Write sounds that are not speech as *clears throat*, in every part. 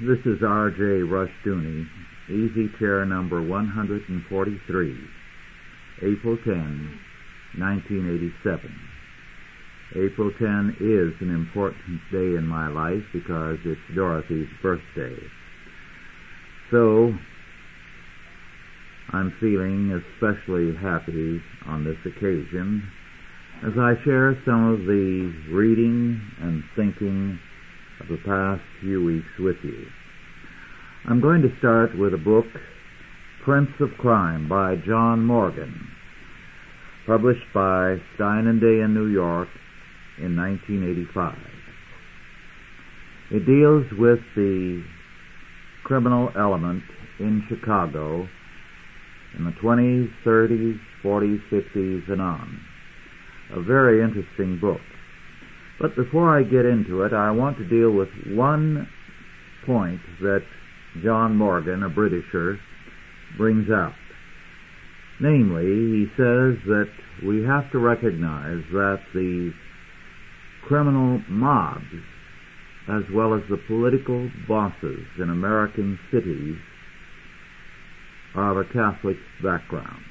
This is R.J. Rushdoony, Easy Chair number 143, April 10, 1987. April 10 is an important day in my life because it's Dorothy's birthday. So, I'm feeling especially happy on this occasion as I share some of the reading and thinking of the past few weeks with you. I'm going to start with a book, Prince of Crime by John Morgan, published by Stein and Day in New York in 1985. It deals with the criminal element in Chicago in the 20s, 30s, 40s, 50s, and on. A very interesting book. But before I get into it, I want to deal with one point that John Morgan, a Britisher, brings out. Namely, he says that we have to recognize that the criminal mobs, as well as the political bosses in American cities, are of a Catholic background.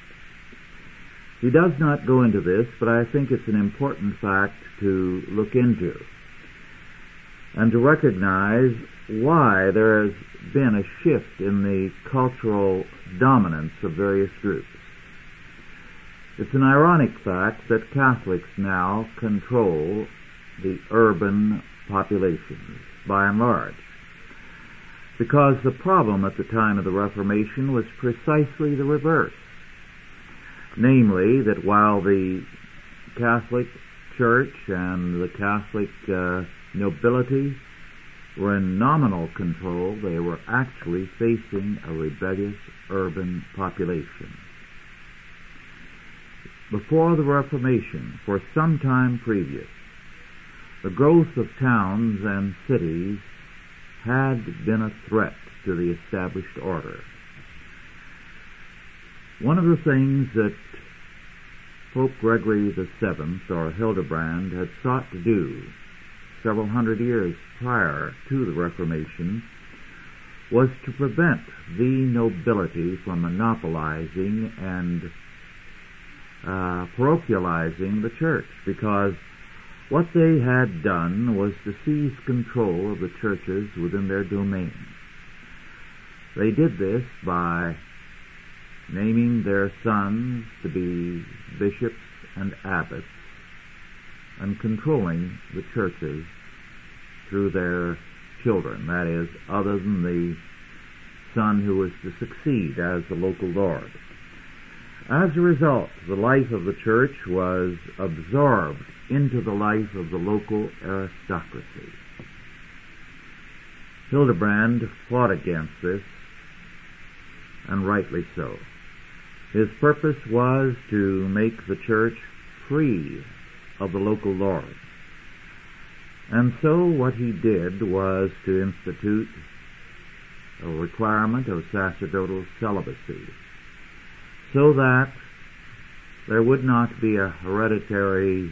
He does not go into this, but I think it's an important fact to look into and to recognize why there has been a shift in the cultural dominance of various groups. It's an ironic fact that Catholics now control the urban populations by and large. Because the problem at the time of the Reformation was precisely the reverse. Namely, that while the Catholic Church and the Catholic uh, nobility were in nominal control, they were actually facing a rebellious urban population. Before the Reformation, for some time previous, the growth of towns and cities had been a threat to the established order. One of the things that Pope Gregory VII, or Hildebrand, had sought to do several hundred years prior to the Reformation was to prevent the nobility from monopolizing and uh, parochializing the church because what they had done was to seize control of the churches within their domain. They did this by naming their sons to be bishops and abbots and controlling the churches through their children, that is, other than the son who was to succeed as the local lord. As a result, the life of the church was absorbed into the life of the local aristocracy. Hildebrand fought against this, and rightly so. His purpose was to make the church free of the local lord. And so what he did was to institute a requirement of sacerdotal celibacy so that there would not be a hereditary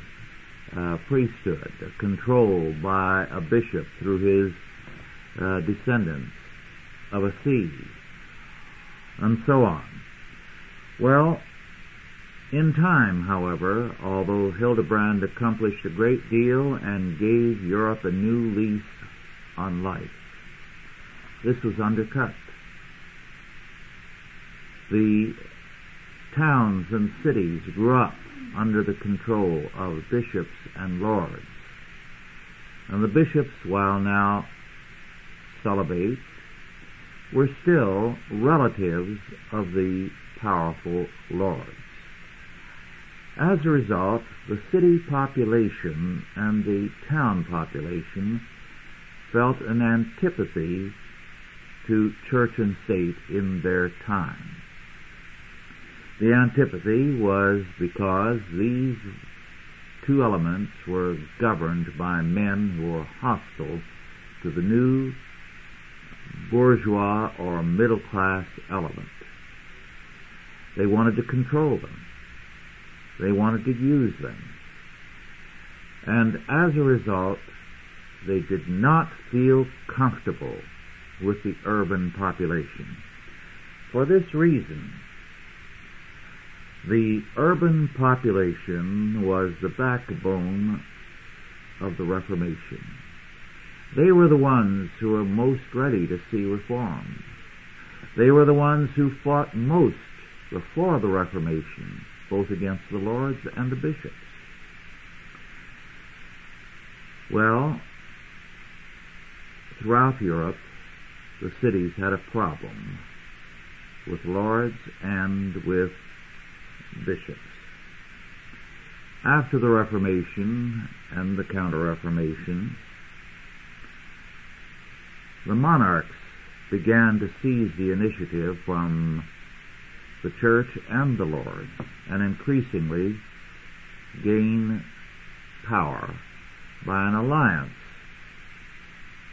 uh, priesthood controlled by a bishop through his uh, descendants of a see, and so on. Well, in time, however, although Hildebrand accomplished a great deal and gave Europe a new lease on life, this was undercut. The towns and cities grew up under the control of bishops and lords. And the bishops, while now celibate, were still relatives of the powerful lords. As a result, the city population and the town population felt an antipathy to church and state in their time. The antipathy was because these two elements were governed by men who were hostile to the new bourgeois or middle class element. They wanted to control them. They wanted to use them. And as a result, they did not feel comfortable with the urban population. For this reason, the urban population was the backbone of the Reformation. They were the ones who were most ready to see reform. They were the ones who fought most before the Reformation, both against the lords and the bishops. Well, throughout Europe, the cities had a problem with lords and with bishops. After the Reformation and the Counter-Reformation, the monarchs began to seize the initiative from the church and the Lord, and increasingly gain power by an alliance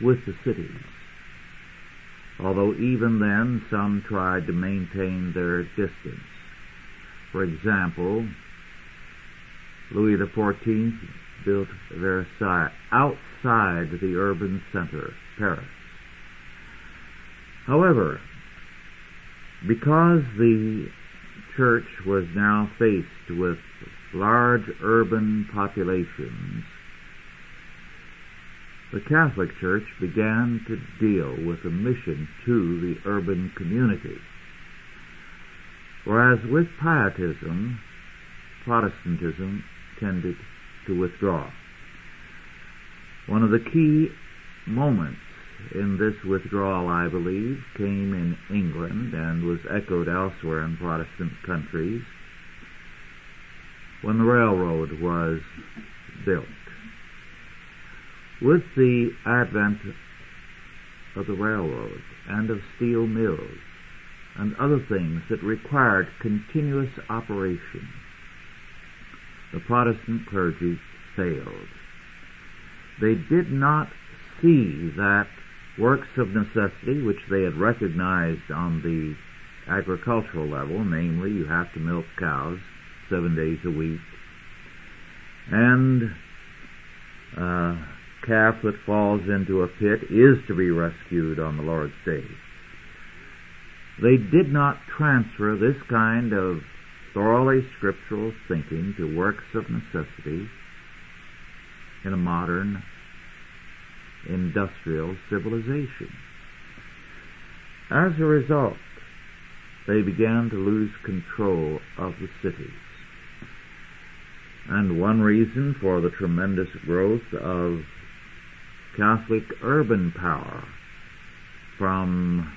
with the cities. Although even then some tried to maintain their distance. For example, Louis XIV built Versailles outside the urban center, Paris. However, because the church was now faced with large urban populations, the Catholic Church began to deal with a mission to the urban community. Whereas with Pietism, Protestantism tended to withdraw. One of the key moments in this withdrawal, I believe, came in England and was echoed elsewhere in Protestant countries when the railroad was built. With the advent of the railroad and of steel mills and other things that required continuous operation, the Protestant clergy failed. They did not see that works of necessity which they had recognized on the agricultural level, namely you have to milk cows seven days a week, and a calf that falls into a pit is to be rescued on the Lord's day. They did not transfer this kind of thoroughly scriptural thinking to works of necessity in a modern industrial civilization. As a result, they began to lose control of the cities. And one reason for the tremendous growth of Catholic urban power from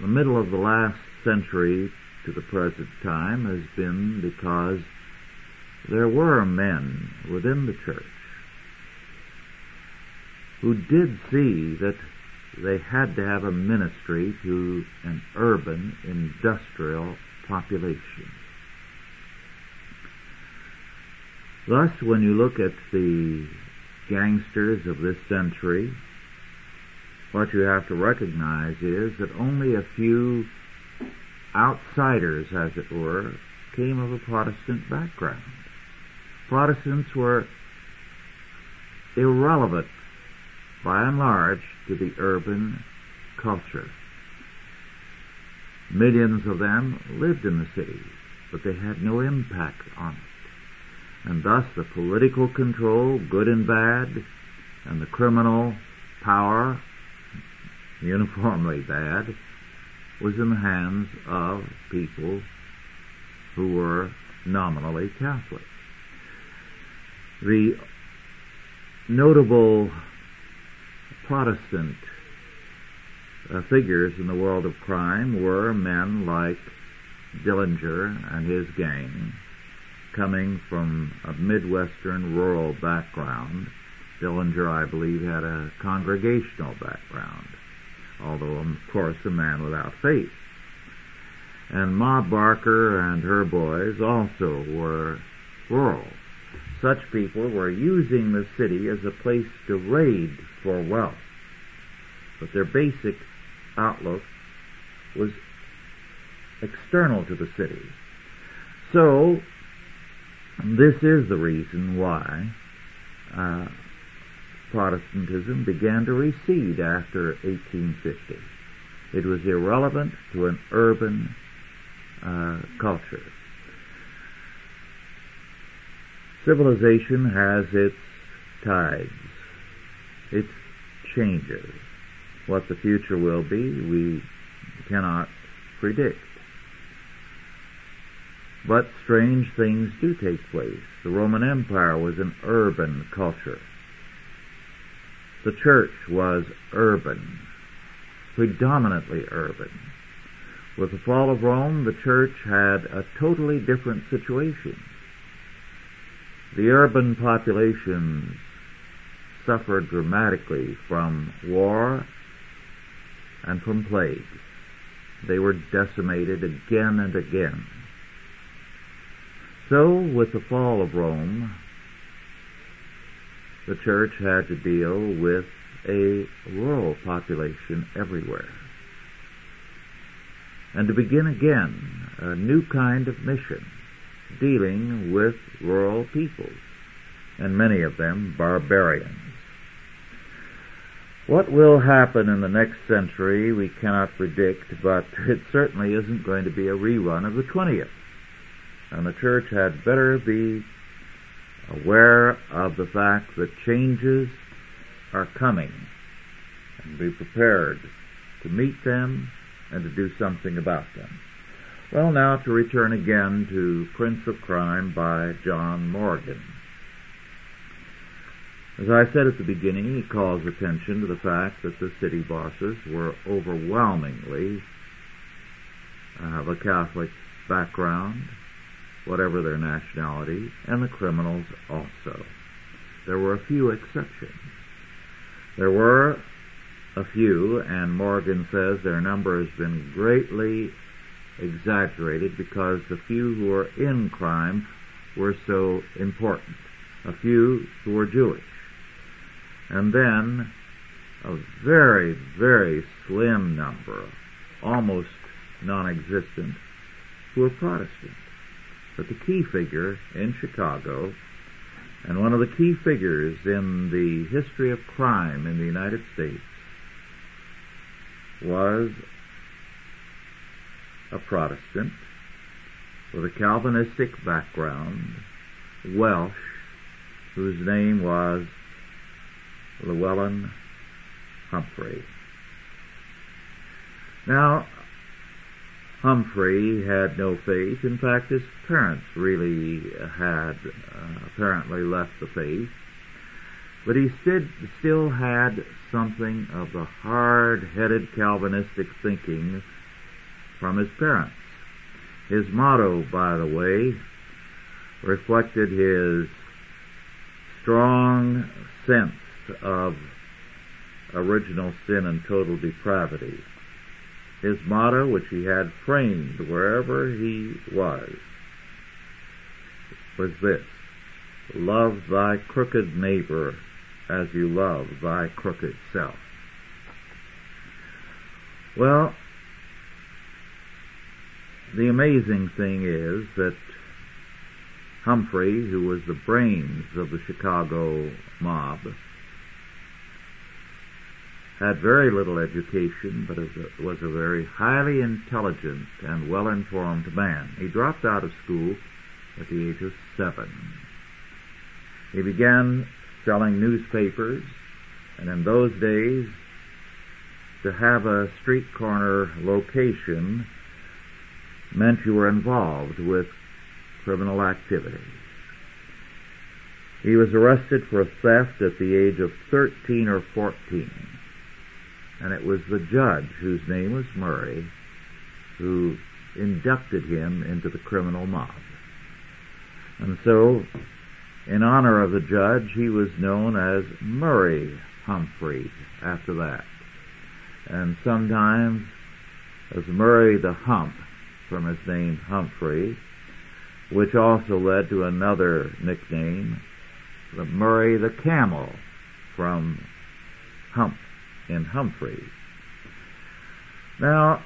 the middle of the last century to the present time has been because there were men within the church who did see that they had to have a ministry to an urban industrial population. Thus, when you look at the gangsters of this century, what you have to recognize is that only a few outsiders, as it were, came of a Protestant background. Protestants were irrelevant by and large to the urban culture. Millions of them lived in the cities, but they had no impact on it. And thus the political control, good and bad, and the criminal power, uniformly bad, was in the hands of people who were nominally Catholic. The notable Protestant uh, figures in the world of crime were men like Dillinger and his gang, coming from a Midwestern rural background. Dillinger, I believe, had a congregational background, although, of course, a man without faith. And Ma Barker and her boys also were rural. Such people were using the city as a place to raid for wealth. But their basic outlook was external to the city. So, this is the reason why uh, Protestantism began to recede after 1850. It was irrelevant to an urban uh, culture. Civilization has its tides, its changes. What the future will be, we cannot predict. But strange things do take place. The Roman Empire was an urban culture. The church was urban, predominantly urban. With the fall of Rome, the church had a totally different situation. The urban populations suffered dramatically from war and from plague. They were decimated again and again. So, with the fall of Rome, the church had to deal with a rural population everywhere. And to begin again a new kind of mission, dealing with rural peoples, and many of them barbarians. What will happen in the next century we cannot predict, but it certainly isn't going to be a rerun of the 20th. And the church had better be aware of the fact that changes are coming and be prepared to meet them and to do something about them. Well, now to return again to Prince of Crime by John Morgan. As I said at the beginning, he calls attention to the fact that the city bosses were overwhelmingly uh, of a Catholic background, whatever their nationality, and the criminals also. There were a few exceptions. There were a few, and Morgan says their number has been greatly exaggerated because the few who were in crime were so important. A few who were Jewish. And then a very, very slim number, almost non-existent, who were Protestant. But the key figure in Chicago, and one of the key figures in the history of crime in the United States, was a Protestant with a Calvinistic background, Welsh, whose name was Llewellyn Humphrey. Now, Humphrey had no faith. In fact, his parents really had uh, apparently left the faith. But he still had something of the hard-headed Calvinistic thinking from his parents. His motto, by the way, reflected his strong sense of original sin and total depravity. His motto, which he had framed wherever he was, was this, Love thy crooked neighbor as you love thy crooked self. Well, the amazing thing is that Humphrey, who was the brains of the Chicago mob, had very little education, but was a very highly intelligent and well-informed man. He dropped out of school at the age of seven. He began selling newspapers, and in those days, to have a street corner location meant you were involved with criminal activity. He was arrested for theft at the age of 13 or 14 and it was the judge, whose name was Murray, who inducted him into the criminal mob. And so, in honor of the judge, he was known as Murray Humphrey after that. And sometimes as Murray the Hump from his name Humphrey, which also led to another nickname, the Murray the Camel from Hump in Humphrey. Now,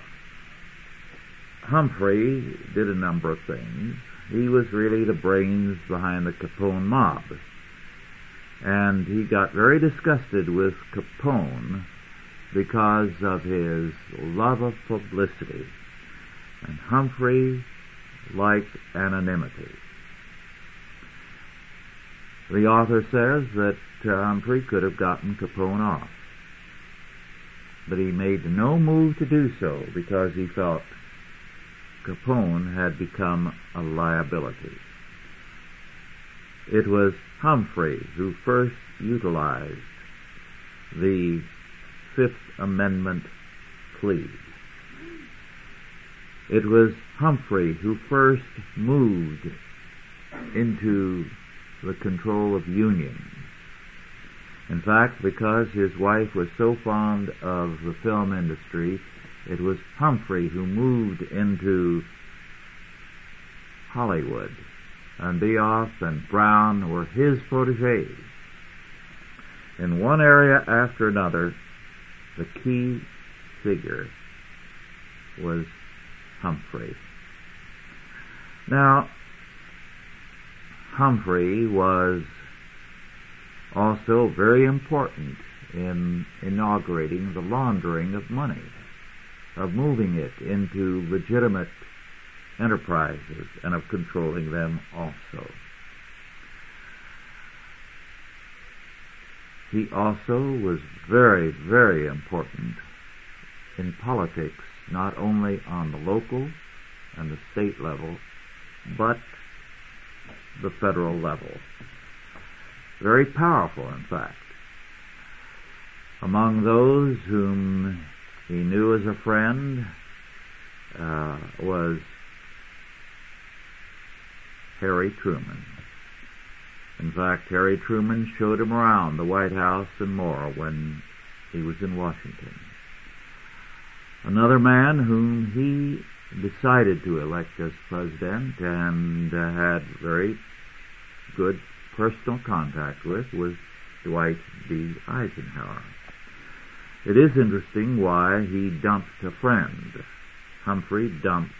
Humphrey did a number of things. He was really the brains behind the Capone mob. and he got very disgusted with Capone because of his love of publicity. And Humphrey liked anonymity. The author says that uh, Humphrey could have gotten Capone off. But he made no move to do so because he felt Capone had become a liability. It was Humphrey who first utilized the Fifth Amendment plea. It was Humphrey who first moved into the control of unions. In fact, because his wife was so fond of the film industry, it was Humphrey who moved into Hollywood and Bioff and Brown were his proteges. In one area after another, the key figure was Humphrey. Now, Humphrey was also very important in inaugurating the laundering of money, of moving it into legitimate enterprises and of controlling them also. He also was very, very important in politics, not only on the local and the state level, but the federal level. Very powerful, in fact. Among those whom he knew as a friend uh, was Harry Truman. In fact, Harry Truman showed him around the White House and more when he was in Washington. Another man whom he decided to elect as president and uh, had very good personal contact with was Dwight D. Eisenhower. It is interesting why he dumped a friend. Humphrey dumped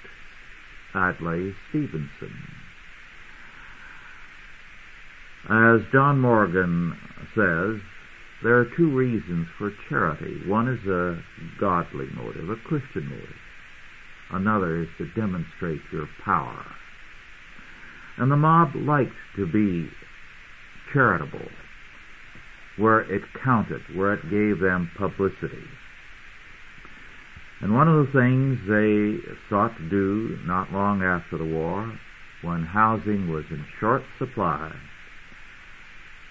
Adlai Stevenson. As John Morgan says, there are two reasons for charity. One is a godly motive, a Christian motive. Another is to demonstrate your power. And the mob liked to be charitable where it counted, where it gave them publicity. And one of the things they sought to do not long after the war, when housing was in short supply,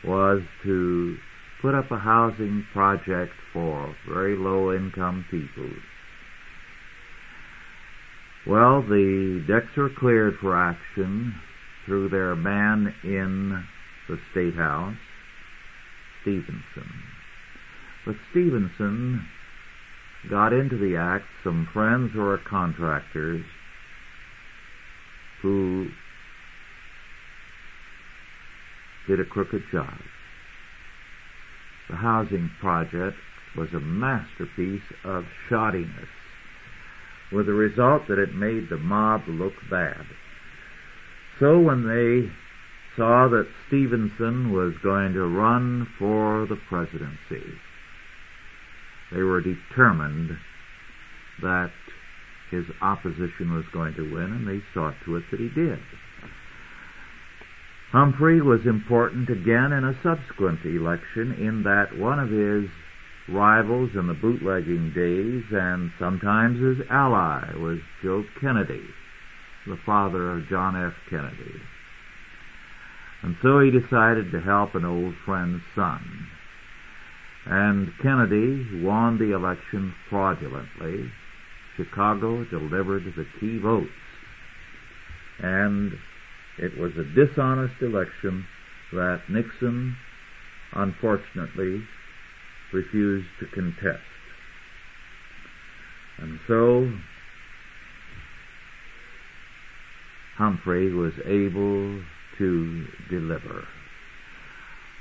was to put up a housing project for very low income people. Well, the decks were cleared for action through their man in the State House, Stevenson. But Stevenson got into the act some friends who are contractors who did a crooked job. The housing project was a masterpiece of shoddiness, with the result that it made the mob look bad. So when they saw that Stevenson was going to run for the presidency, they were determined that his opposition was going to win, and they saw to it that he did. Humphrey was important again in a subsequent election in that one of his rivals in the bootlegging days and sometimes his ally was Joe Kennedy, the father of John F. Kennedy. And so he decided to help an old friend's son. And Kennedy won the election fraudulently. Chicago delivered the key votes. And it was a dishonest election that Nixon, unfortunately, refused to contest. And so Humphrey was able to deliver.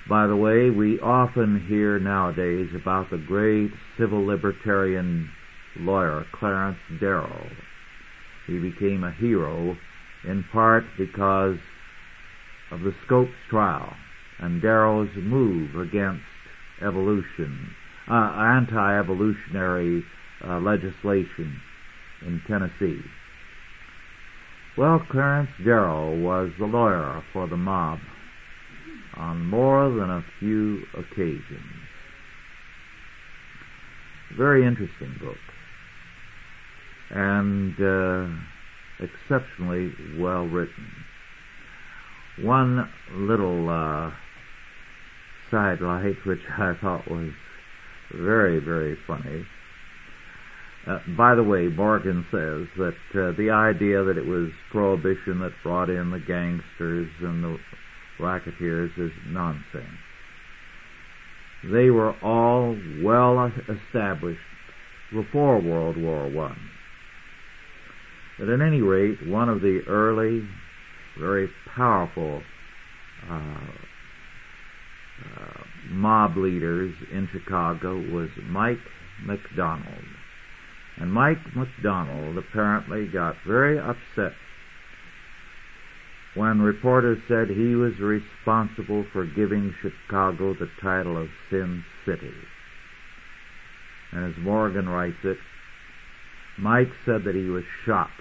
By the way, we often hear nowadays about the great civil libertarian lawyer Clarence Darrow. He became a hero in part because of the Scopes trial and Darrow's move against evolution, uh, anti-evolutionary uh, legislation in Tennessee. Well, Clarence Darrow was the lawyer for the mob on more than a few occasions. Very interesting book. And uh, exceptionally well written. One little uh, sidelight which I thought was very, very funny. Uh, by the way, Morgan says that uh, the idea that it was prohibition that brought in the gangsters and the racketeers is nonsense. They were all well established before World War One. But at any rate, one of the early, very powerful uh, uh, mob leaders in Chicago was Mike McDonald. And Mike McDonald apparently got very upset when reporters said he was responsible for giving Chicago the title of Sin City. And as Morgan writes it, Mike said that he was shocked.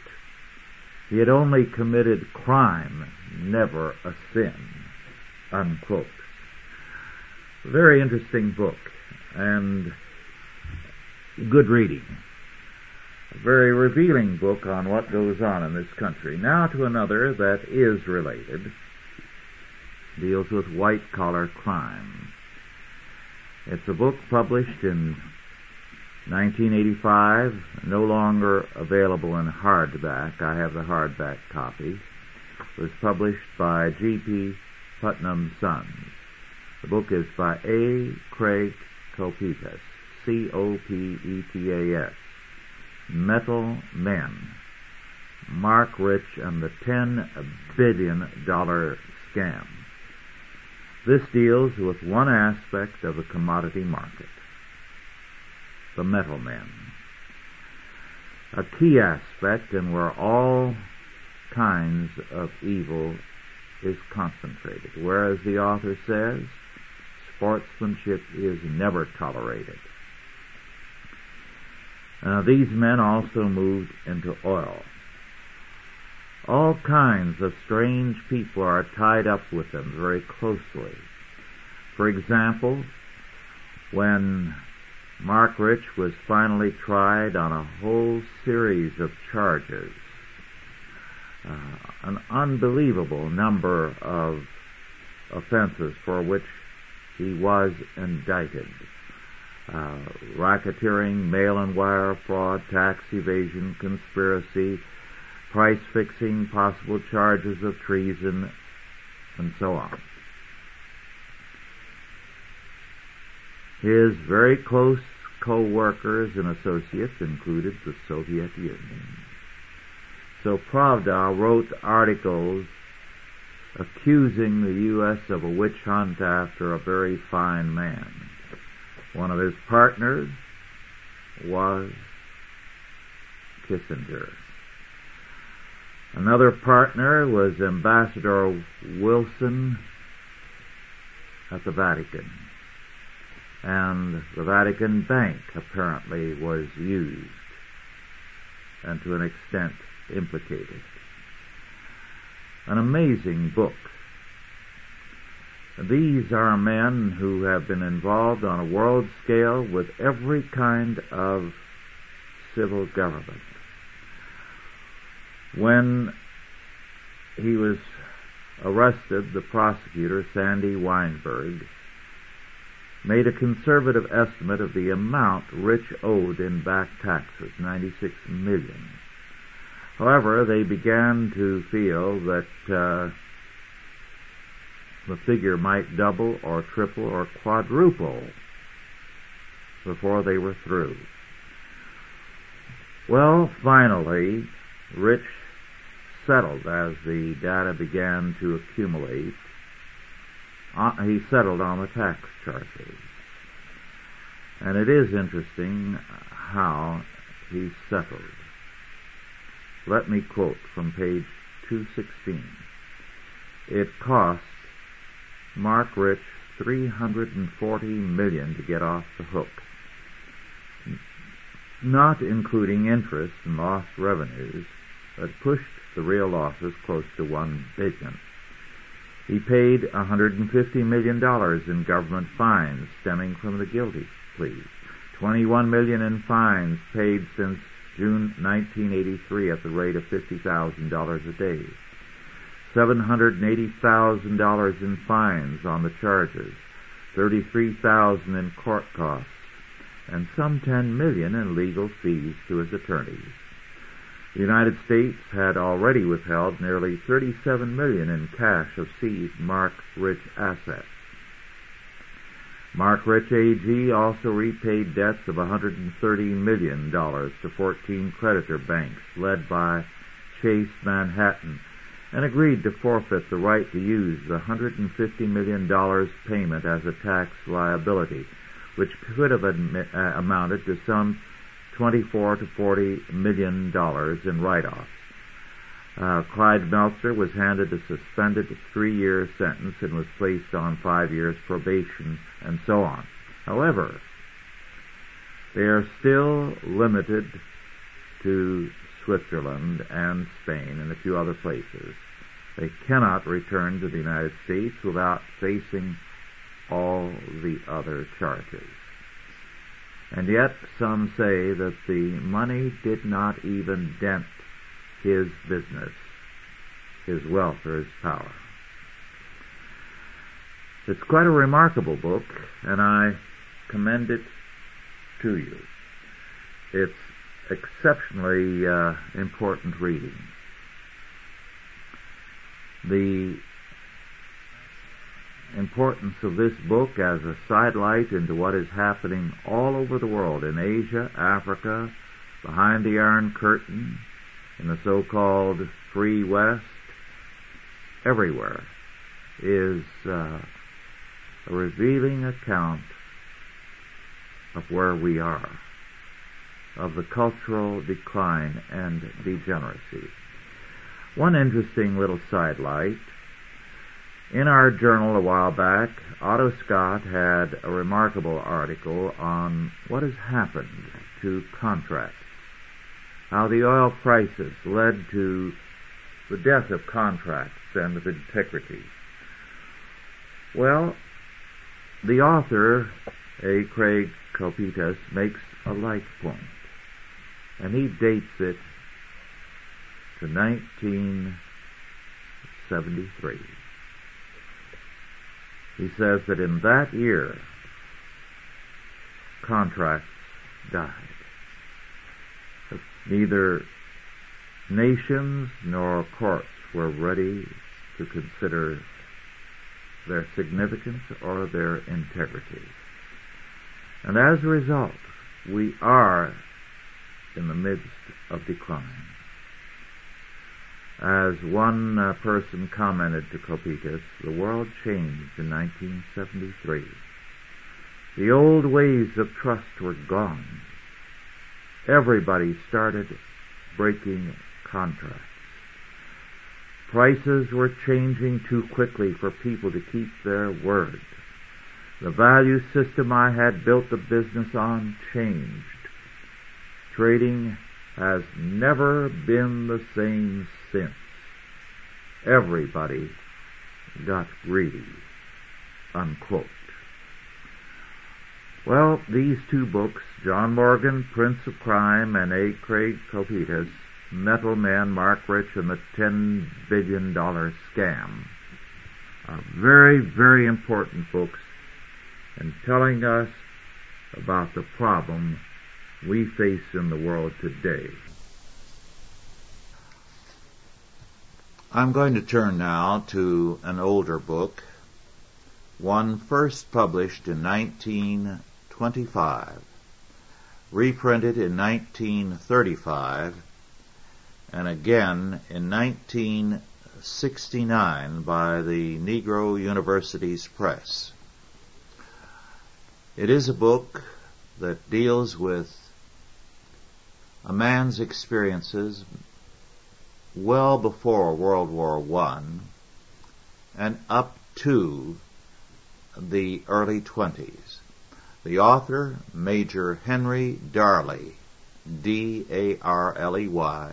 He had only committed crime, never a sin. Unquote. Very interesting book and good reading a very revealing book on what goes on in this country. Now to another that is related, deals with white collar crime. It's a book published in 1985, no longer available in hardback. I have the hardback copy. It was published by G.P. Putnam Sons. The book is by A. Craig Copetas, C-O-P-E-T-A-S. Metal Men, Marc Rich and the $10 billion scam. This deals with one aspect of the commodity market, the metal men. A key aspect in where all kinds of evil is concentrated. Whereas the author says, sportsmanship is never tolerated. Uh, these men also moved into oil. All kinds of strange people are tied up with them very closely. For example, when Marc Rich was finally tried on a whole series of charges, uh, an unbelievable number of offenses for which he was indicted uh, racketeering, mail and wire fraud, tax evasion, conspiracy, price fixing, possible charges of treason, and so on. His very close co-workers and associates included the Soviet Union. So Pravda wrote articles accusing the U.S. of a witch hunt after a very fine man. One of his partners was Kissinger. Another partner was Ambassador Wilson at the Vatican. And the Vatican Bank apparently was used and to an extent implicated. An amazing book these are men who have been involved on a world scale with every kind of civil government. When he was arrested, the prosecutor, Sandy Weinberg, made a conservative estimate of the amount Rich owed in back taxes, 96 million. However, they began to feel that uh, the figure might double or triple or quadruple before they were through. Well, finally, Rich settled as the data began to accumulate. Uh, he settled on the tax charges. And it is interesting how he settled. Let me quote from page 216. It cost Marc Rich 340 million to get off the hook, not including interest and lost revenues that pushed the real losses close to one billion. He paid $150 million in government fines stemming from the guilty pleas. 21 million in fines paid since June 1983 at the rate of $50,000 a day. $780,000 in fines on the charges, 33,000 in court costs, and some 10 million in legal fees to his attorneys. The United States had already withheld nearly 37 million in cash of seized Marc Rich assets. Marc Rich AG also repaid debts of $130 million to 14 creditor banks led by Chase Manhattan and agreed to forfeit the right to use the $150 million payment as a tax liability, which could have uh, amounted to some 24 to 40 million dollars in write-offs. Uh, Clyde Meltzer was handed a suspended three-year sentence and was placed on five years probation and so on. However, they are still limited to Switzerland and Spain and a few other places. They cannot return to the United States without facing all the other charges. And yet some say that the money did not even dent his business, his wealth, or his power. It's quite a remarkable book, and I commend it to you. It's exceptionally uh, important reading. The importance of this book as a sidelight into what is happening all over the world in Asia, Africa, behind the Iron Curtain, in the so-called Free West, everywhere, is uh, a revealing account of where we are, of the cultural decline and degeneracy. One interesting little sidelight. In our journal a while back, Otto Scott had a remarkable article on what has happened to contracts how the oil prices led to the death of contracts and of integrity. Well, the author, A. Craig Copetas, makes a like point, and he dates it to 1973. He says that in that year, contracts died. Neither nations nor courts were ready to consider their significance or their integrity. And as a result, we are in the midst of decline. As one uh, person commented to Copetas, the world changed in 1973. The old ways of trust were gone everybody started breaking contracts. Prices were changing too quickly for people to keep their word. The value system I had built the business on changed. Trading has never been the same since. Everybody got greedy. Unquote. Well, these two books, John Morgan, Prince of Crime, and A. Craig Copetas, Metal Man, Marc Rich, and the $10 billion scam, are very, very important books in telling us about the problem we face in the world today. I'm going to turn now to an older book, one first published in 1925, reprinted in 1935, and again in 1969 by the Negro Universities Press. It is a book that deals with a man's experiences well before World War I and up to the early 20s. The author, Major Henry Darley, D-A-R-L-E-Y,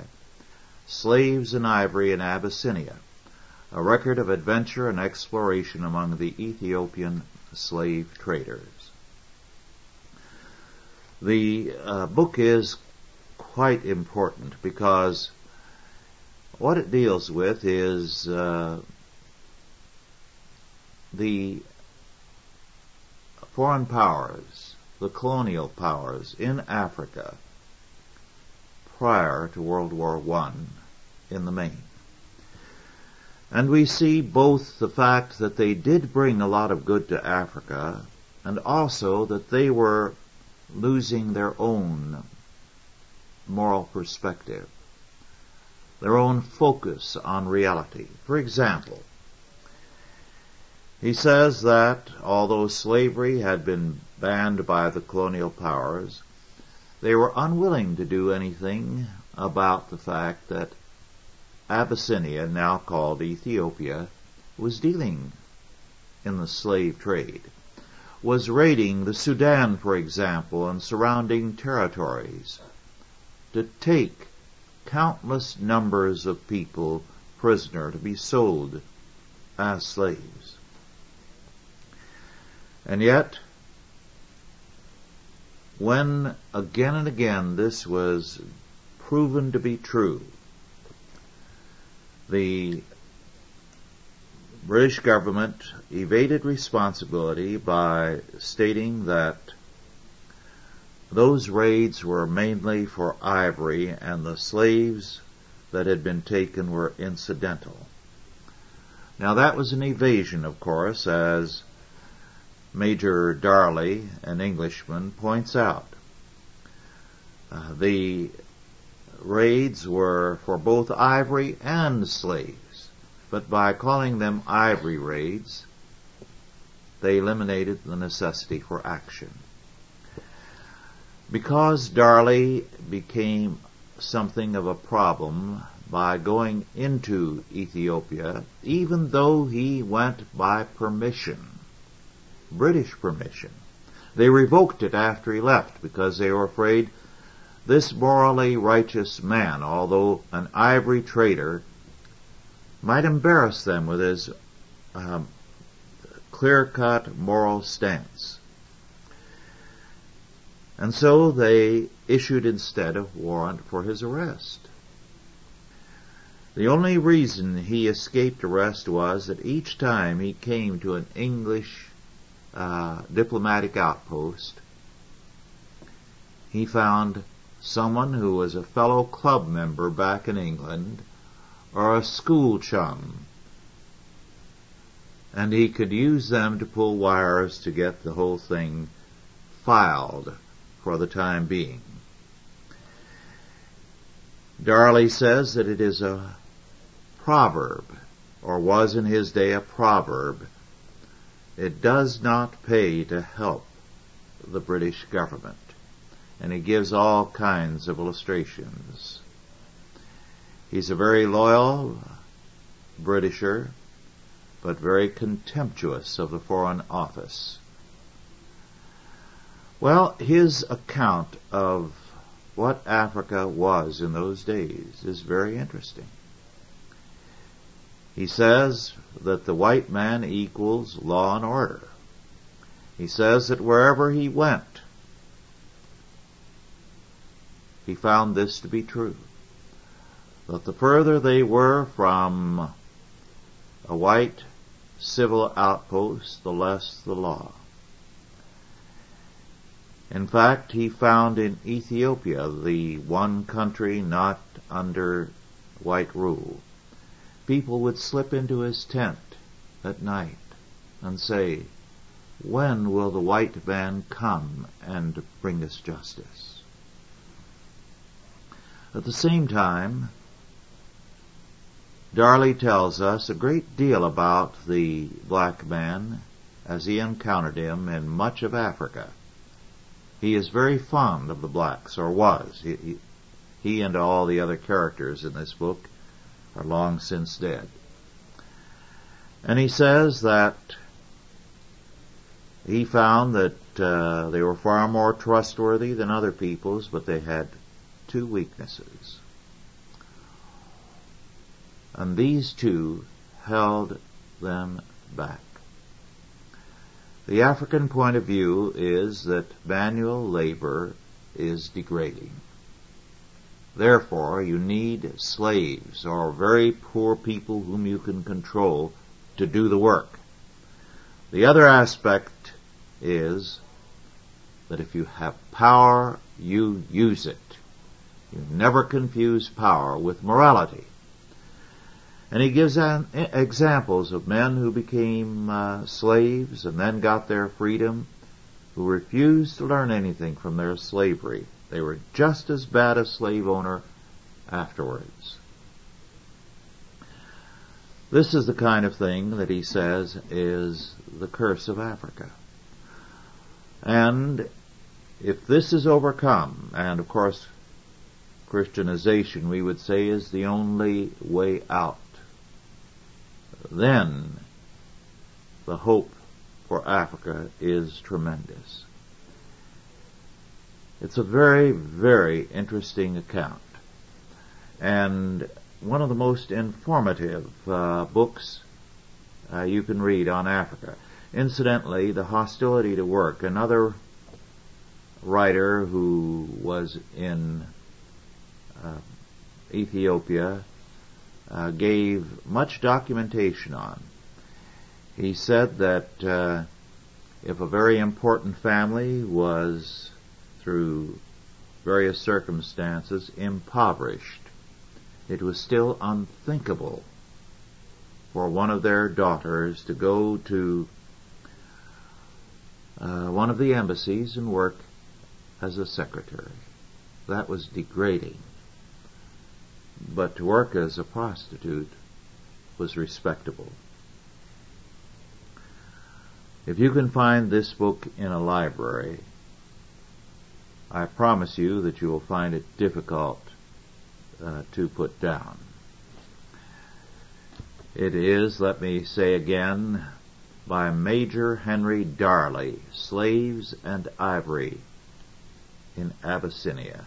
Slaves and Ivory in Abyssinia, a record of adventure and exploration among the Ethiopian slave traders. The uh, book is quite important because what it deals with is uh, the foreign powers, the colonial powers in Africa prior to World War I in the main. And we see both the fact that they did bring a lot of good to Africa and also that they were losing their own moral perspective, their own focus on reality. For example, he says that although slavery had been banned by the colonial powers, they were unwilling to do anything about the fact that Abyssinia, now called Ethiopia, was dealing in the slave trade, was raiding the Sudan, for example, and surrounding territories to take countless numbers of people prisoner to be sold as slaves. And yet, when again and again this was proven to be true, the British government evaded responsibility by stating that those raids were mainly for ivory and the slaves that had been taken were incidental. Now that was an evasion, of course, as Major Darley, an Englishman, points out. Uh, the raids were for both ivory and slaves, but by calling them ivory raids, they eliminated the necessity for action. Because Darley became something of a problem by going into Ethiopia, even though he went by permission, British permission. They revoked it after he left because they were afraid this morally righteous man, although an ivory trader, might embarrass them with his um, clear-cut moral stance. And so they issued instead a warrant for his arrest. The only reason he escaped arrest was that each time he came to an English uh, diplomatic outpost, he found someone who was a fellow club member back in England or a school chum. And he could use them to pull wires to get the whole thing filed for the time being. Darley says that it is a proverb, or was in his day a proverb. It does not pay to help the British government and he gives all kinds of illustrations. He's a very loyal Britisher, but very contemptuous of the Foreign Office. Well, his account of what Africa was in those days is very interesting. He says that the white man equals law and order. He says that wherever he went, he found this to be true. That the further they were from a white civil outpost, the less the law. In fact, he found in Ethiopia, the one country not under white rule, people would slip into his tent at night and say, when will the white man come and bring us justice? At the same time, Darley tells us a great deal about the black man as he encountered him in much of Africa. He is very fond of the blacks, or was. He, he, he and all the other characters in this book are long since dead. And he says that he found that uh, they were far more trustworthy than other peoples, but they had two weaknesses. And these two held them back. The African point of view is that manual labor is degrading. Therefore, you need slaves or very poor people whom you can control to do the work. The other aspect is that if you have power, you use it. You never confuse power with morality. And he gives an, examples of men who became uh, slaves and then got their freedom, who refused to learn anything from their slavery they were just as bad a slave owner afterwards. This is the kind of thing that he says is the curse of Africa. And if this is overcome, and of course Christianization we would say is the only way out, then the hope for Africa is tremendous. It's a very, very interesting account. And one of the most informative uh, books uh, you can read on Africa. Incidentally, The Hostility to Work, another writer who was in uh, Ethiopia, uh, gave much documentation on. He said that uh, if a very important family was through various circumstances impoverished. It was still unthinkable for one of their daughters to go to uh, one of the embassies and work as a secretary. That was degrading. But to work as a prostitute was respectable. If you can find this book in a library, I promise you that you will find it difficult uh, to put down. It is, let me say again, by Major Henry Darley, Slaves and Ivory in Abyssinia.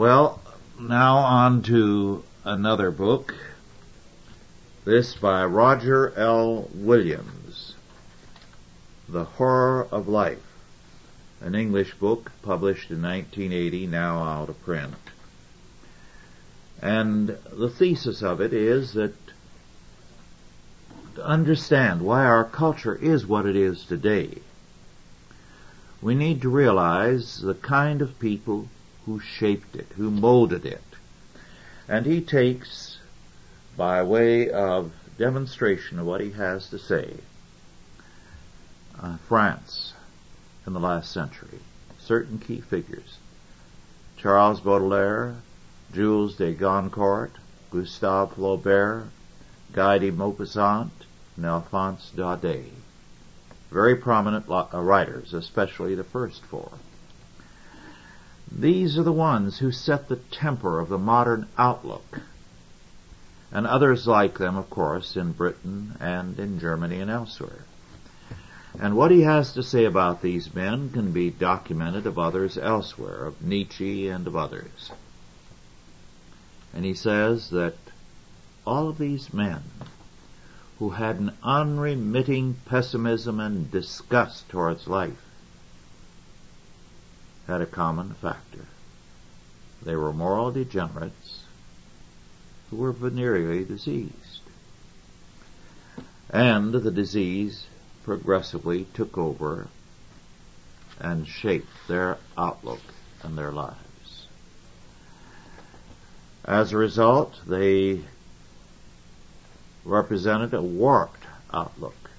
Well, now on to another book. This by Roger L. Williams, The Horror of Life an English book published in 1980, now out of print. And the thesis of it is that to understand why our culture is what it is today, we need to realize the kind of people who shaped it, who molded it. And he takes, by way of demonstration of what he has to say, uh, France, in the last century. Certain key figures. Charles Baudelaire, Jules de Goncourt, Gustave Flaubert, Guy de Maupassant, and Alphonse Daudet. Very prominent uh, writers, especially the first four. These are the ones who set the temper of the modern outlook. And others like them, of course, in Britain and in Germany and elsewhere. And what he has to say about these men can be documented of others elsewhere, of Nietzsche and of others. And he says that all of these men who had an unremitting pessimism and disgust towards life had a common factor. They were moral degenerates who were venereally diseased. And the disease progressively took over and shaped their outlook and their lives. As a result, they represented a warped outlook.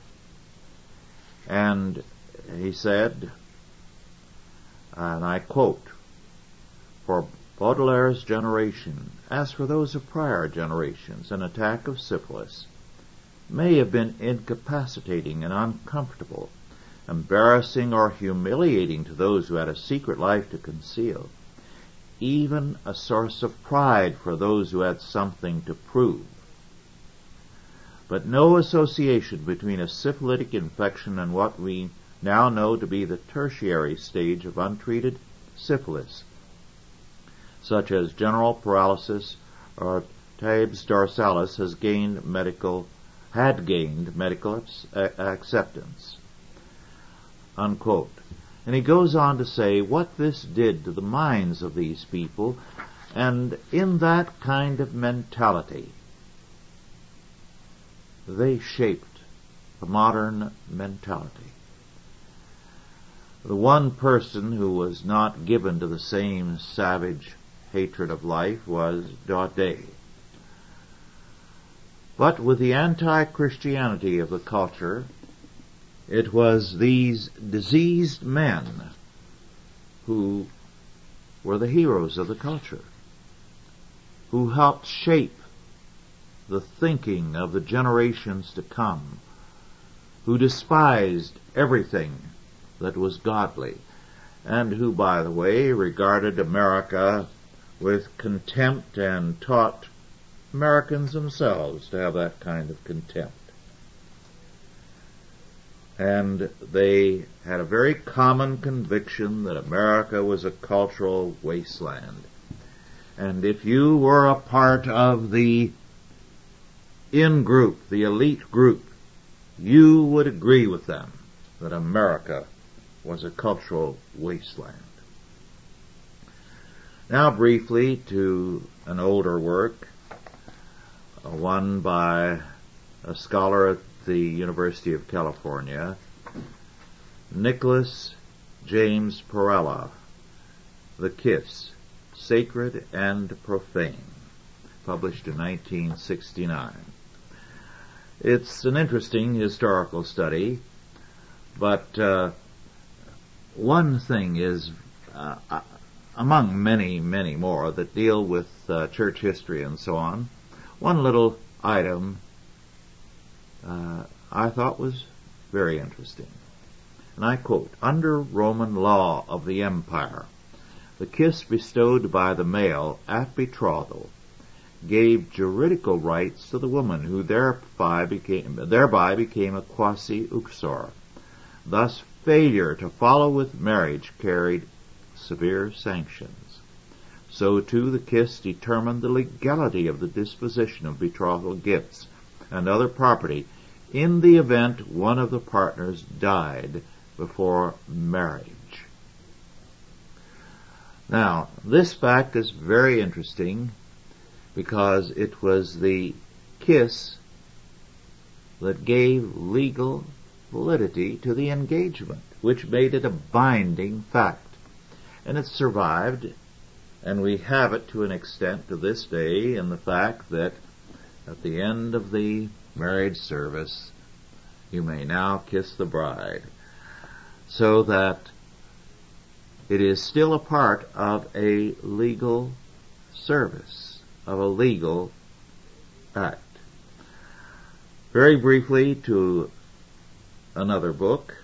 And he said, and I quote, for Baudelaire's generation, as for those of prior generations, an attack of syphilis may have been incapacitating and uncomfortable, embarrassing or humiliating to those who had a secret life to conceal, even a source of pride for those who had something to prove. but no association between a syphilitic infection and what we now know to be the tertiary stage of untreated syphilis, such as general paralysis or tabes dorsalis has gained medical, had gained medical acceptance. Unquote. And he goes on to say what this did to the minds of these people, and in that kind of mentality, they shaped the modern mentality. The one person who was not given to the same savage hatred of life was Daudet. But with the anti-Christianity of the culture, it was these diseased men who were the heroes of the culture, who helped shape the thinking of the generations to come, who despised everything that was godly, and who, by the way, regarded America with contempt and taught Americans themselves to have that kind of contempt and they had a very common conviction that America was a cultural wasteland. And if you were a part of the in group, the elite group, you would agree with them that America was a cultural wasteland. Now briefly to an older work, one by a scholar at the University of California, Nicholas James Perella, The Kiss, Sacred and Profane, published in 1969. It's an interesting historical study, but uh, one thing is, uh, uh among many, many more that deal with uh, church history and so on, one little item uh, I thought was very interesting. And I quote, under Roman law of the empire, the kiss bestowed by the male at betrothal gave juridical rights to the woman who thereby became, thereby became a quasi uxor. Thus failure to follow with marriage carried severe sanctions. So too the kiss determined the legality of the disposition of betrothal gifts and other property in the event one of the partners died before marriage. Now, this fact is very interesting because it was the kiss that gave legal validity to the engagement, which made it a binding fact. And it survived, and we have it to an extent to this day in the fact that at the end of the marriage service, you may now kiss the bride. So that it is still a part of a legal service, of a legal act. Very briefly to another book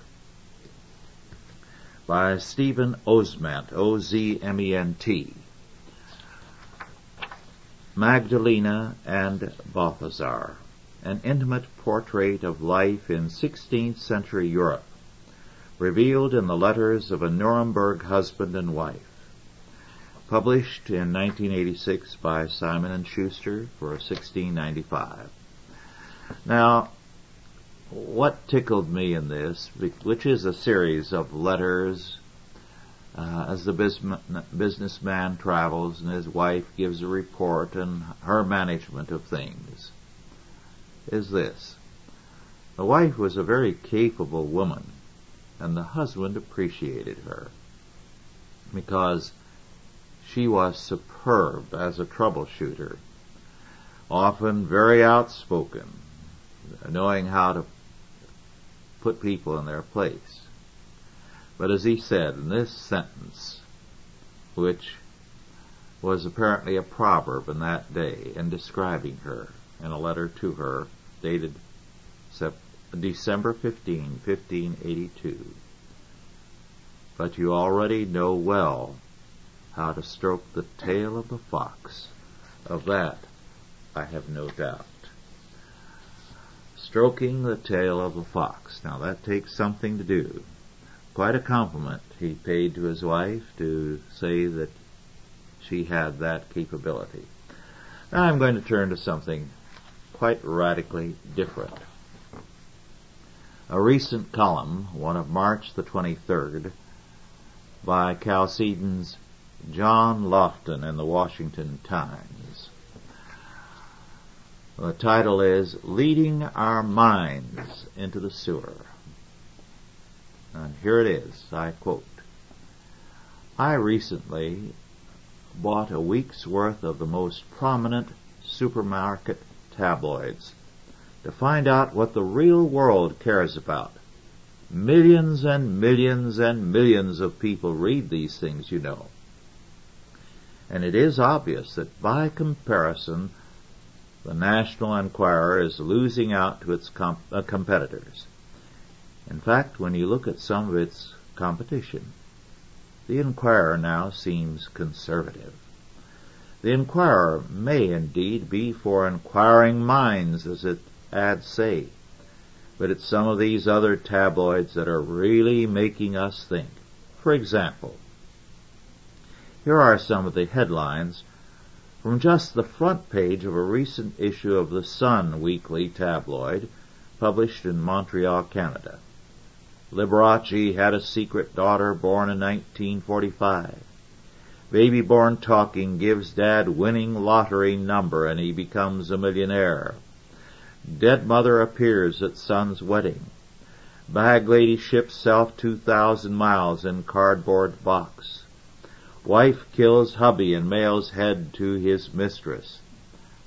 by Stephen Ozment, O-Z-M-E-N-T. Magdalena and Balthasar an intimate portrait of life in 16th century Europe, revealed in the letters of a Nuremberg husband and wife. Published in 1986 by Simon and Schuster for 1695. Now, what tickled me in this, which is a series of letters uh, as the businessman travels and his wife gives a report and her management of things is this. The wife was a very capable woman, and the husband appreciated her because she was superb as a troubleshooter, often very outspoken, knowing how to put people in their place. But as he said in this sentence, which was apparently a proverb in that day in describing her in a letter to her dated December 15, 1582. But you already know well how to stroke the tail of the fox. Of that I have no doubt. Stroking the tail of a fox. Now that takes something to do. Quite a compliment he paid to his wife to say that she had that capability. Now I'm going to turn to something quite radically different. A recent column, one of March the 23rd, by Chalcedon's John Lofton in the Washington Times. The title is Leading Our Minds into the Sewer. And here it is, I quote. I recently bought a week's worth of the most prominent supermarket tabloids to find out what the real world cares about. Millions and millions and millions of people read these things, you know. And it is obvious that by comparison, the National Enquirer is losing out to its uh, competitors. In fact, when you look at some of its competition, the Enquirer now seems conservative. The Enquirer may indeed be for inquiring minds, as its ads say, but it's some of these other tabloids that are really making us think. For example, here are some of the headlines from just the front page of a recent issue of the Sun weekly tabloid published in Montreal, Canada. Liberace had a secret daughter born in 1945. Baby born talking gives dad winning lottery number and he becomes a millionaire. Dead mother appears at son's wedding. Bag lady ships self 2,000 miles in cardboard box. Wife kills hubby and mails head to his mistress.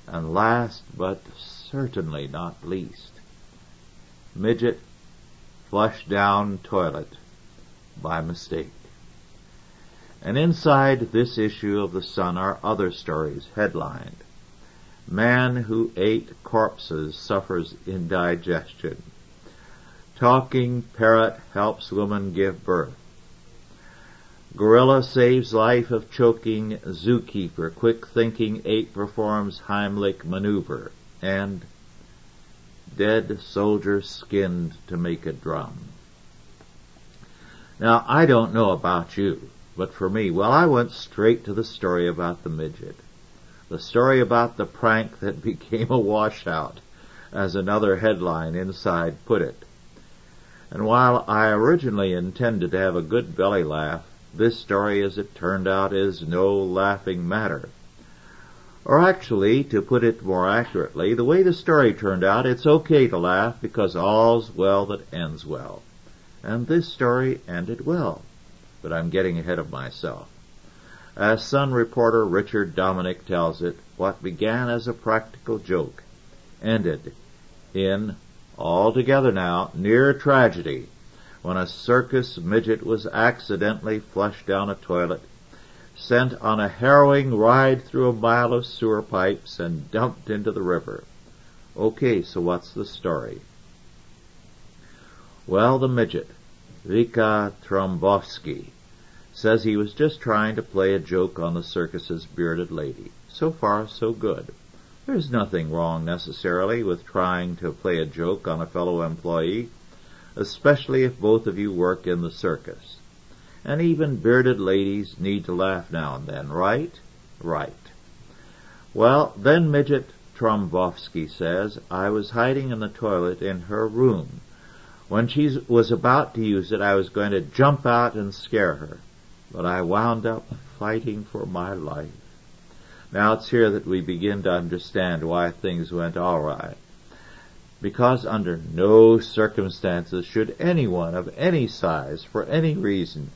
And last but certainly not least, midget flush down toilet by mistake. And inside this issue of the Sun are other stories headlined. Man who ate corpses suffers indigestion. Talking parrot helps woman give birth. Gorilla saves life of choking zookeeper. Quick thinking ape performs Heimlich maneuver. And dead soldier skinned to make a drum. Now, I don't know about you, but for me, well, I went straight to the story about the midget. The story about the prank that *laughs* became a washout, as another headline inside put it. And while I originally intended to have a good belly laugh, this story, as it turned out, is no laughing matter. Or actually, to put it more accurately, the way the story turned out, it's okay to laugh because all's well that ends well. And this story ended well. But I'm getting ahead of myself. As Sun reporter Richard Dominick tells it, what began as a practical joke ended in, altogether now, near tragedy when a circus midget was accidentally flushed down a toilet, sent on a harrowing ride through a mile of sewer pipes, and dumped into the river. Okay, so what's the story? Well, the midget, Vika Trombovsky, says he was just trying to play a joke on the circus's bearded lady. So far, so good. There's nothing wrong necessarily with trying to play a joke on a fellow employee especially if both of you work in the circus. And even bearded ladies need to laugh now and then, right? Right. Well, then Midget Trombovsky says, I was hiding in the toilet in her room. When she was about to use it, I was going to jump out and scare her. But I wound up fighting for my life. Now it's here that we begin to understand why things went all right because under no circumstances should anyone of any size, for any reason,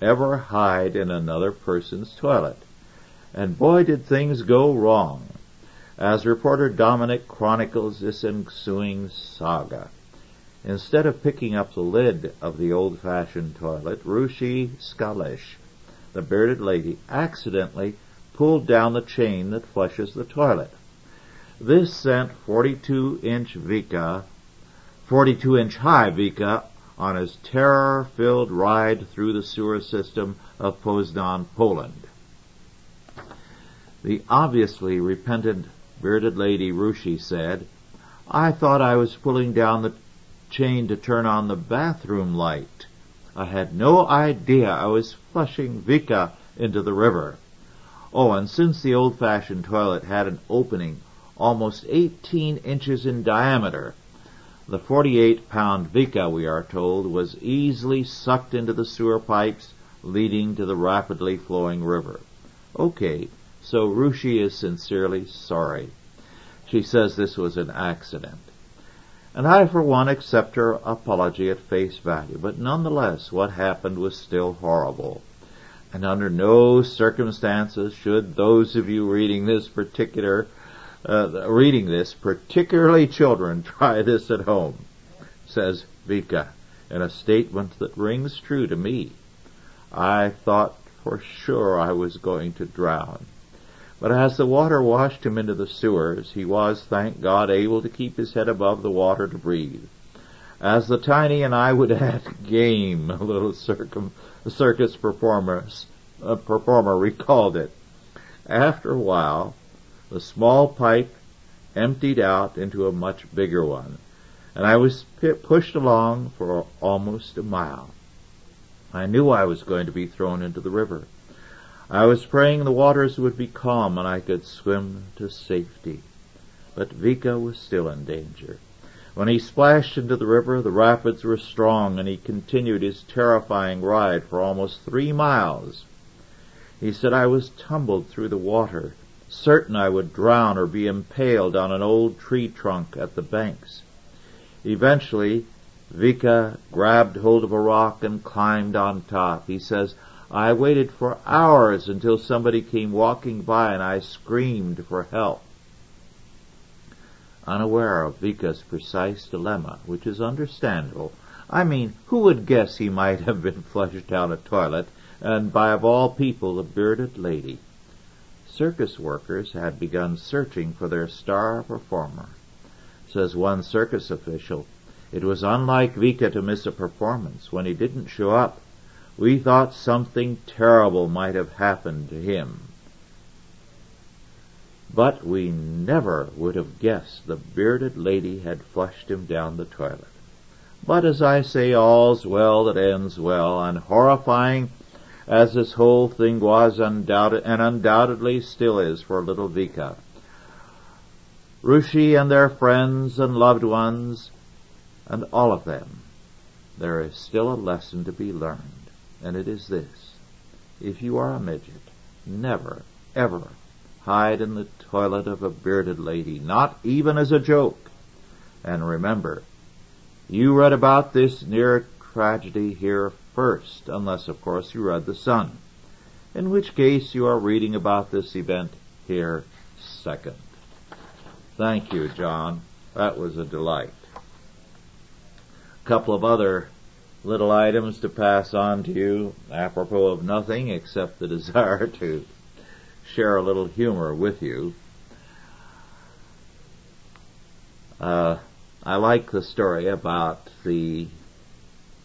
ever hide in another person's toilet. And boy did things go wrong. As reporter Dominic chronicles this ensuing saga, instead of picking up the lid of the old-fashioned toilet, Rushi Skalish, the bearded lady, accidentally pulled down the chain that flushes the toilet. This sent 42 inch Vika, 42 inch high Vika on his terror filled ride through the sewer system of Poznan, Poland. The obviously repentant bearded lady Rushi said, I thought I was pulling down the chain to turn on the bathroom light. I had no idea I was flushing Vika into the river. Oh, and since the old-fashioned toilet had an opening almost 18 inches in diameter, the 48-pound Vika, we are told, was easily sucked into the sewer pipes leading to the rapidly flowing river. Okay, so Rushi is sincerely sorry. She says this was an accident. And I, for one, accept her apology at face value, but nonetheless, what happened was still horrible. And under no circumstances should those of you reading this particular, uh, reading this, particularly children, try this at home, says Vika in a statement that rings true to me. I thought for sure I was going to drown. But as the water washed him into the sewers, he was, thank God, able to keep his head above the water to breathe. As the tiny and I would add, *laughs* game, a little circum, circus performers, a performer recalled it. After a while, the small pipe emptied out into a much bigger one, and I was pushed along for almost a mile. I knew I was going to be thrown into the river. I was praying the waters would be calm and I could swim to safety. But Vika was still in danger. When he splashed into the river, the rapids were strong and he continued his terrifying ride for almost three miles. He said I was tumbled through the water, certain I would drown or be impaled on an old tree trunk at the banks. Eventually, Vika grabbed hold of a rock and climbed on top. He says, I waited for hours until somebody came walking by and I screamed for help. Unaware of Vika's precise dilemma, which is understandable, I mean, who would guess he might have been *laughs* flushed down a toilet, and by of all people the bearded lady? Circus workers had begun searching for their star performer. Says one circus official, it was unlike Vika to miss a performance. When he didn't show up, we thought something terrible might have happened to him. But we never would have guessed the bearded lady had flushed him down the toilet. But as I say, all's well that ends well, and horrifying as this whole thing was undoubted, and undoubtedly still is for little Vika. Rushi and their friends and loved ones, and all of them, there is still a lesson to be learned and it is this. If you are a midget, never, ever hide in the toilet of a bearded lady, not even as a joke. And remember, you read about this near tragedy here first, unless of course you read The Sun, in which case you are reading about this event here second. Thank you, John. That was a delight. A couple of other little items to pass on to you apropos of nothing except the *laughs* desire to share a little humor with you. Uh, I like the story about the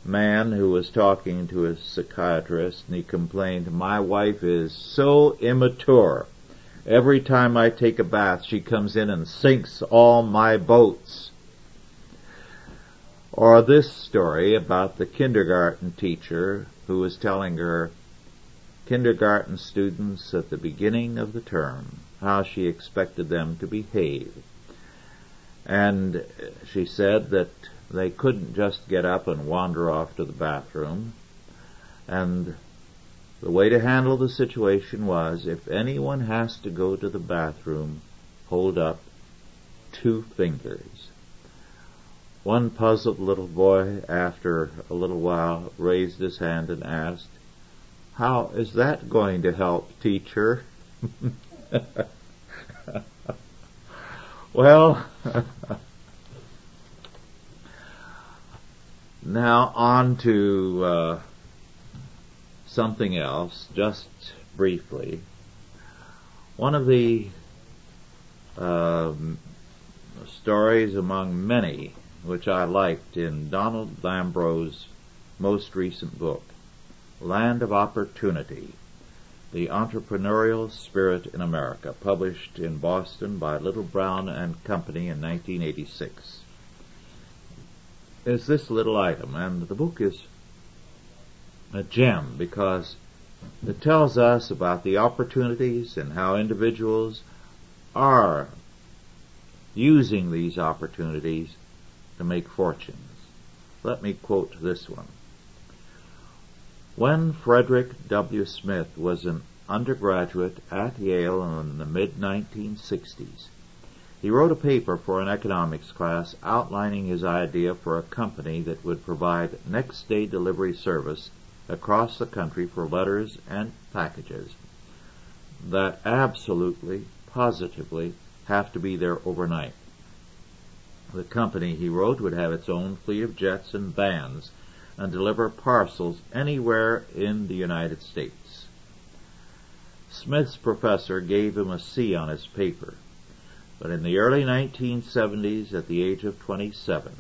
man who was talking to his psychiatrist and he complained, my wife is so immature. Every time I take a bath, she comes in and sinks all my boats. Or this story about the kindergarten teacher who was telling her kindergarten students at the beginning of the term how she expected them to behave. And she said that they couldn't just get up and wander off to the bathroom. And the way to handle the situation was if anyone has to go to the bathroom, hold up two fingers. One puzzled little boy, after a little while, raised his hand and asked, How is that going to help, teacher? *laughs* well, *laughs* now on to uh, something else, just briefly. One of the uh, stories among many which I liked in Donald Lambro's most recent book, Land of Opportunity. The Entrepreneurial Spirit in America, published in Boston by Little Brown and Company in 1986. Is this little item, and the book is a gem because it tells us about the opportunities and how individuals are using these opportunities to make fortunes. Let me quote this one. When Frederick W. Smith was an undergraduate at Yale in the mid 1960s, he wrote a paper for an economics class outlining his idea for a company that would provide next day delivery service across the country for letters and packages that absolutely, positively have to be there overnight. The company, he wrote, would have its own fleet of jets and vans and deliver parcels anywhere in the United States. Smith's professor gave him a C on his paper, but in the early 1970s, at the age of 27,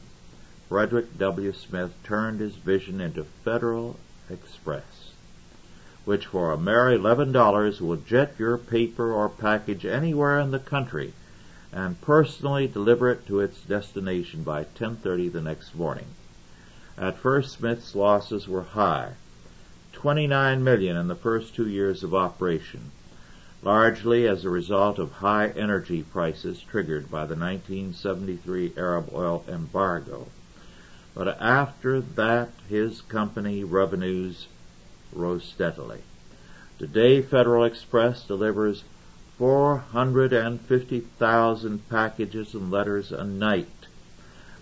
Frederick W. Smith turned his vision into Federal Express, which for a mere $11 will jet your paper or package anywhere in the country and personally deliver it to its destination by 10:30 the next morning. At first, Smith's losses were high, 29 million in the first two years of operation, largely as a result of high energy prices triggered by the 1973 Arab oil embargo. But after that, his company revenues rose steadily. Today, Federal Express delivers 450,000 packages and letters a night.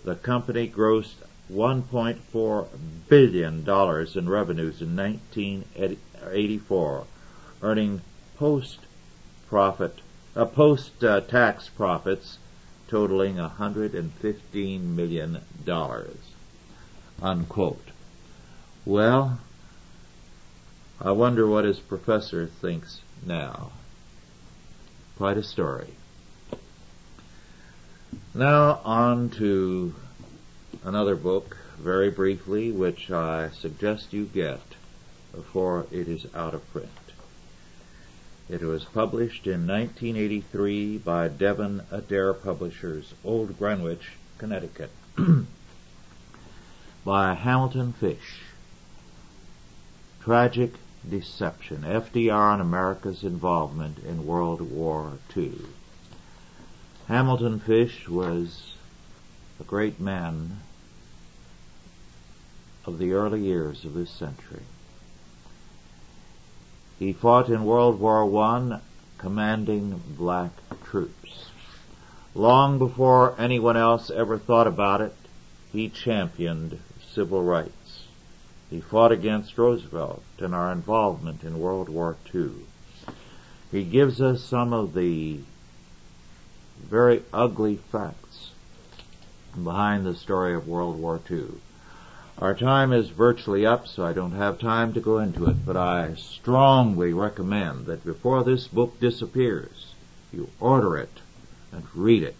The company grossed $1.4 billion in revenues in 1984, earning post profit, uh, post uh, profits totaling $115 million. Unquote. Well, I wonder what his professor thinks now. Quite a story. Now on to another book, very briefly, which I suggest you get before it is out of print. It was published in 1983 by Devin Adair Publishers, Old Greenwich, Connecticut, *clears throat* by Hamilton Fish. Tragic Deception, FDR and America's Involvement in World War II. Hamilton Fish was a great man of the early years of this century. He fought in World War I, commanding black troops. Long before anyone else ever thought about it, he championed civil rights. He fought against Roosevelt and our involvement in World War II. He gives us some of the very ugly facts behind the story of World War II. Our time is virtually up, so I don't have time to go into it, but I strongly recommend that before this book disappears, you order it and read it.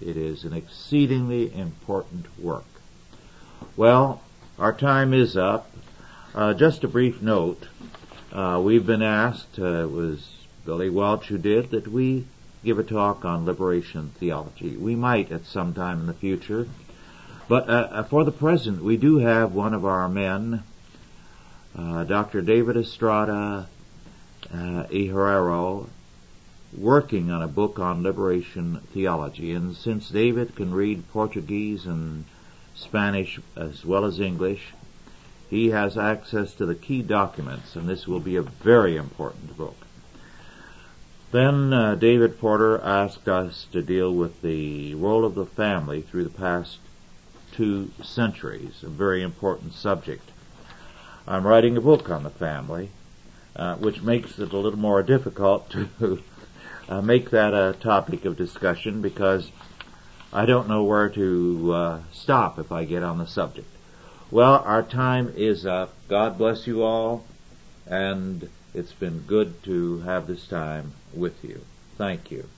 It is an exceedingly important work. Well, our time is up. Uh, just a brief note. Uh, we've been asked, uh, it was Billy Welch who did, that we give a talk on liberation theology. We might at some time in the future. But uh, uh, for the present, we do have one of our men, uh, Dr. David Estrada uh, working on a book on liberation theology. And since David can read Portuguese and Spanish as well as English, he has access to the key documents, and this will be a very important book. Then uh, David Porter asked us to deal with the role of the family through the past two centuries, a very important subject. I'm writing a book on the family, uh, which makes it a little more difficult to *laughs* uh, make that a topic of discussion because I don't know where to uh, stop if I get on the subject. Well, our time is up. God bless you all, and it's been good to have this time with you. Thank you.